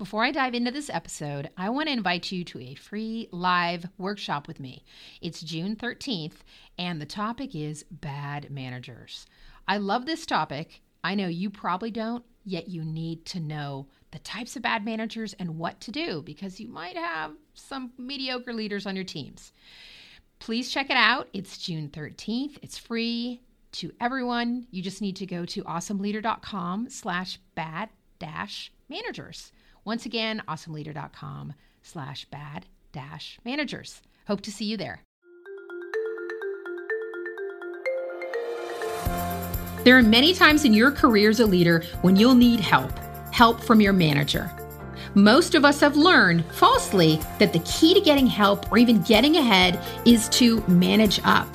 Before I dive into this episode, I want to invite you to a free live workshop with me. It's June 13th, and the topic is bad managers. I love this topic. I know you probably don't, yet you need to know the types of bad managers and what to do because you might have some mediocre leaders on your teams. Please check it out. It's June 13th. It's free to everyone. You just need to go to awesomeleader.com slash bad dash managers. Once again, awesomeleader.com slash bad dash managers. Hope to see you there. There are many times in your career as a leader when you'll need help, help from your manager. Most of us have learned falsely that the key to getting help or even getting ahead is to manage up.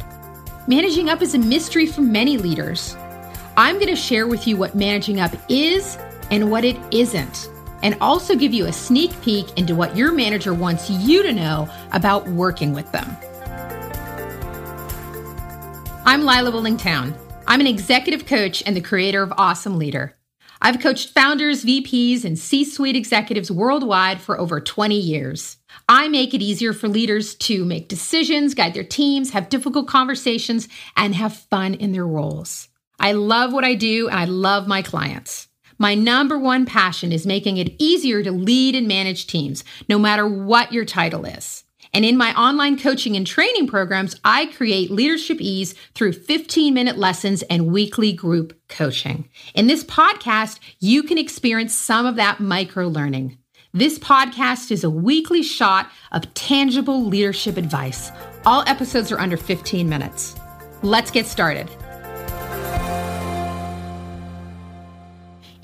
Managing up is a mystery for many leaders. I'm going to share with you what managing up is and what it isn't, and also give you a sneak peek into what your manager wants you to know about working with them. I'm Lila Willingtown. I'm an executive coach and the creator of Awesome Leader. I've coached founders, VPs, and C suite executives worldwide for over 20 years. I make it easier for leaders to make decisions, guide their teams, have difficult conversations, and have fun in their roles. I love what I do and I love my clients. My number one passion is making it easier to lead and manage teams, no matter what your title is. And in my online coaching and training programs, I create leadership ease through 15 minute lessons and weekly group coaching. In this podcast, you can experience some of that micro learning. This podcast is a weekly shot of tangible leadership advice. All episodes are under 15 minutes. Let's get started.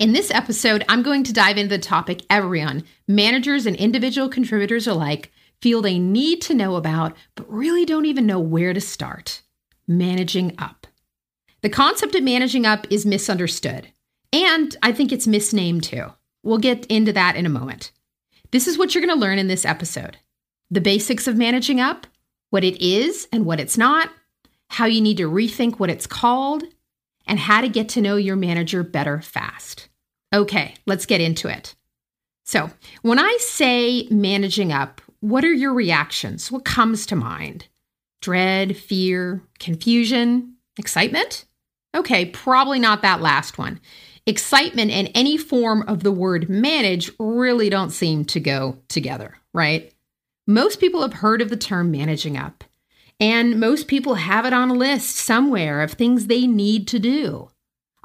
In this episode, I'm going to dive into the topic everyone, managers and individual contributors alike, feel they need to know about, but really don't even know where to start managing up. The concept of managing up is misunderstood, and I think it's misnamed too. We'll get into that in a moment. This is what you're going to learn in this episode the basics of managing up, what it is and what it's not, how you need to rethink what it's called, and how to get to know your manager better fast. Okay, let's get into it. So, when I say managing up, what are your reactions? What comes to mind? Dread, fear, confusion, excitement? Okay, probably not that last one excitement and any form of the word manage really don't seem to go together, right? Most people have heard of the term managing up, and most people have it on a list somewhere of things they need to do.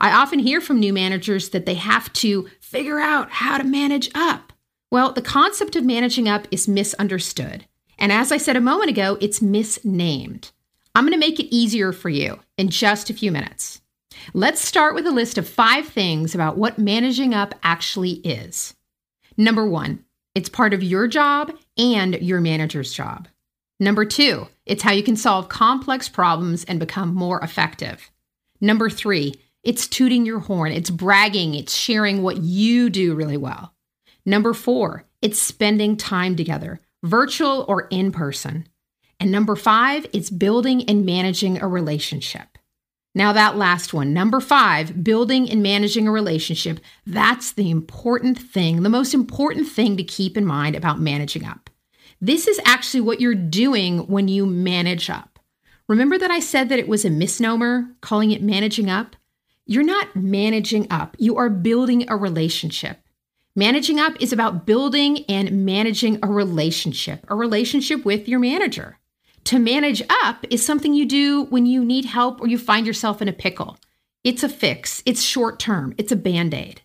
I often hear from new managers that they have to figure out how to manage up. Well, the concept of managing up is misunderstood. And as I said a moment ago, it's misnamed. I'm going to make it easier for you in just a few minutes. Let's start with a list of five things about what managing up actually is. Number one, it's part of your job and your manager's job. Number two, it's how you can solve complex problems and become more effective. Number three, it's tooting your horn, it's bragging, it's sharing what you do really well. Number four, it's spending time together, virtual or in person. And number five, it's building and managing a relationship. Now, that last one, number five, building and managing a relationship, that's the important thing, the most important thing to keep in mind about managing up. This is actually what you're doing when you manage up. Remember that I said that it was a misnomer, calling it managing up? You're not managing up, you are building a relationship. Managing up is about building and managing a relationship, a relationship with your manager. To manage up is something you do when you need help or you find yourself in a pickle. It's a fix, it's short term, it's a band aid.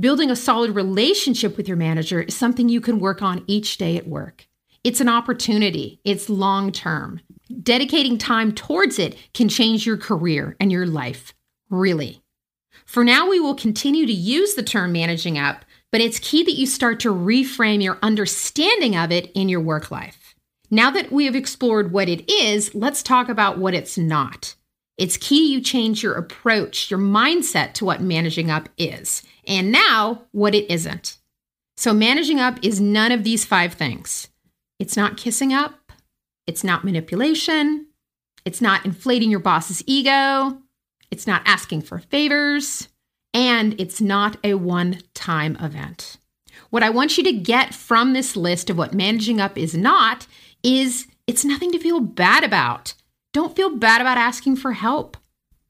Building a solid relationship with your manager is something you can work on each day at work. It's an opportunity, it's long term. Dedicating time towards it can change your career and your life, really. For now, we will continue to use the term managing up, but it's key that you start to reframe your understanding of it in your work life. Now that we have explored what it is, let's talk about what it's not. It's key you change your approach, your mindset to what managing up is, and now what it isn't. So, managing up is none of these five things. It's not kissing up, it's not manipulation, it's not inflating your boss's ego, it's not asking for favors, and it's not a one time event. What I want you to get from this list of what managing up is not is it's nothing to feel bad about. Don't feel bad about asking for help.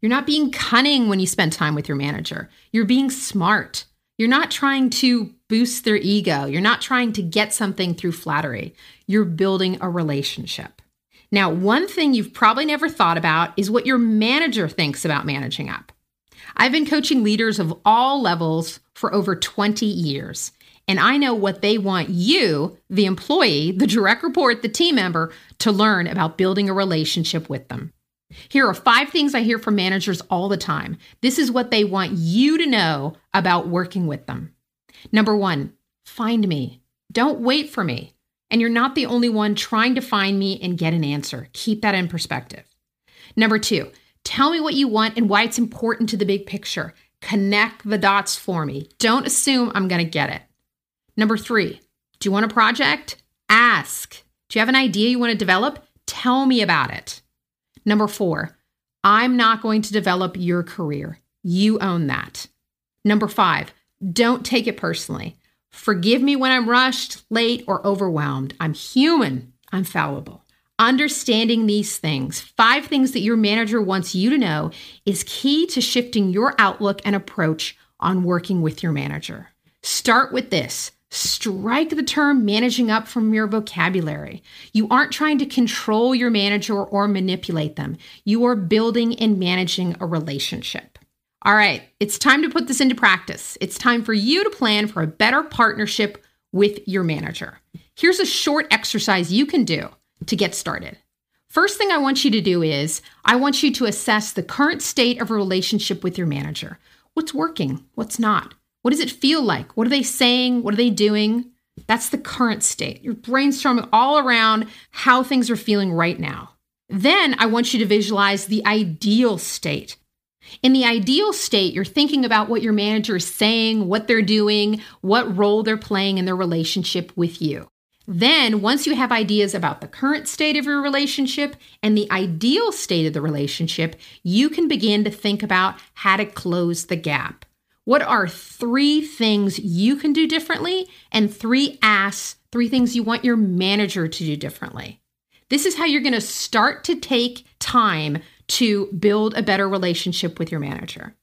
You're not being cunning when you spend time with your manager. You're being smart. You're not trying to boost their ego. You're not trying to get something through flattery. You're building a relationship. Now, one thing you've probably never thought about is what your manager thinks about managing up. I've been coaching leaders of all levels for over 20 years, and I know what they want you, the employee, the direct report, the team member, to learn about building a relationship with them. Here are five things I hear from managers all the time. This is what they want you to know about working with them. Number one, find me. Don't wait for me. And you're not the only one trying to find me and get an answer. Keep that in perspective. Number two, tell me what you want and why it's important to the big picture. Connect the dots for me. Don't assume I'm going to get it. Number three, do you want a project? Ask. Do you have an idea you want to develop? Tell me about it. Number four, I'm not going to develop your career. You own that. Number five, don't take it personally. Forgive me when I'm rushed, late, or overwhelmed. I'm human. I'm fallible. Understanding these things, five things that your manager wants you to know, is key to shifting your outlook and approach on working with your manager. Start with this Strike the term managing up from your vocabulary. You aren't trying to control your manager or manipulate them. You are building and managing a relationship. All right, it's time to put this into practice. It's time for you to plan for a better partnership with your manager. Here's a short exercise you can do to get started. First thing I want you to do is I want you to assess the current state of a relationship with your manager. What's working? What's not? What does it feel like? What are they saying? What are they doing? That's the current state. You're brainstorming all around how things are feeling right now. Then I want you to visualize the ideal state. In the ideal state, you're thinking about what your manager is saying, what they're doing, what role they're playing in their relationship with you. Then, once you have ideas about the current state of your relationship and the ideal state of the relationship, you can begin to think about how to close the gap. What are three things you can do differently and three asks, three things you want your manager to do differently? This is how you're going to start to take time to build a better relationship with your manager.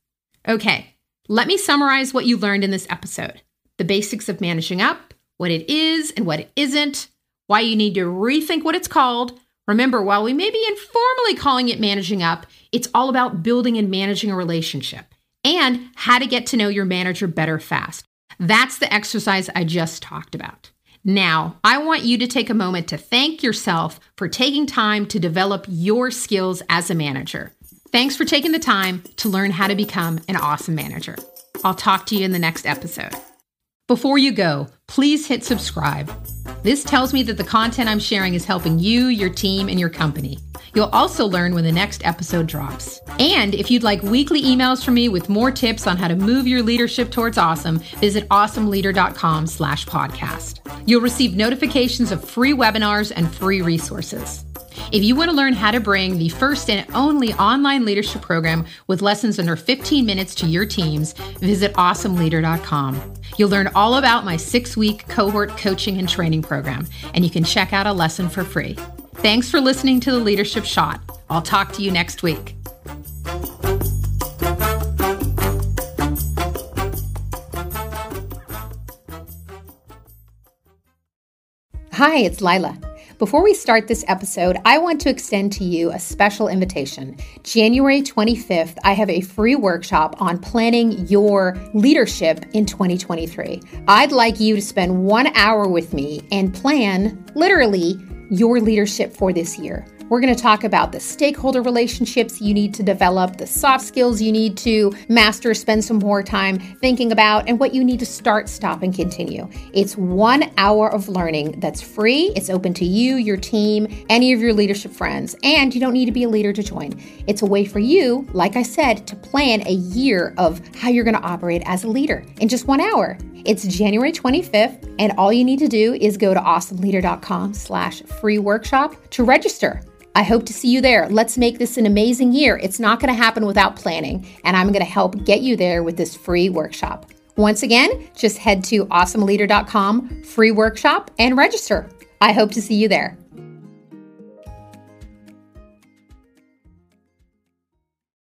Okay, let me summarize what you learned in this episode the basics of managing up, what it is and what it isn't, why you need to rethink what it's called. Remember, while we may be informally calling it managing up, it's all about building and managing a relationship and how to get to know your manager better fast. That's the exercise I just talked about. Now, I want you to take a moment to thank yourself for taking time to develop your skills as a manager. Thanks for taking the time to learn how to become an awesome manager. I'll talk to you in the next episode. Before you go, please hit subscribe. This tells me that the content I'm sharing is helping you, your team, and your company. You'll also learn when the next episode drops. And if you'd like weekly emails from me with more tips on how to move your leadership towards awesome, visit awesomeleader.com slash podcast. You'll receive notifications of free webinars and free resources. If you want to learn how to bring the first and only online leadership program with lessons under 15 minutes to your teams, visit awesomeleader.com. You'll learn all about my six week cohort coaching and training program, and you can check out a lesson for free. Thanks for listening to the Leadership Shot. I'll talk to you next week. Hi, it's Lila. Before we start this episode, I want to extend to you a special invitation. January 25th, I have a free workshop on planning your leadership in 2023. I'd like you to spend one hour with me and plan, literally, your leadership for this year. We're going to talk about the stakeholder relationships you need to develop, the soft skills you need to master, spend some more time thinking about, and what you need to start, stop, and continue. It's one hour of learning that's free. It's open to you, your team, any of your leadership friends, and you don't need to be a leader to join. It's a way for you, like I said, to plan a year of how you're going to operate as a leader in just one hour. It's January 25th, and all you need to do is go to awesomeleader.com slash free workshop to register. I hope to see you there. Let's make this an amazing year. It's not going to happen without planning, and I'm going to help get you there with this free workshop. Once again, just head to awesomeleader.com, free workshop, and register. I hope to see you there.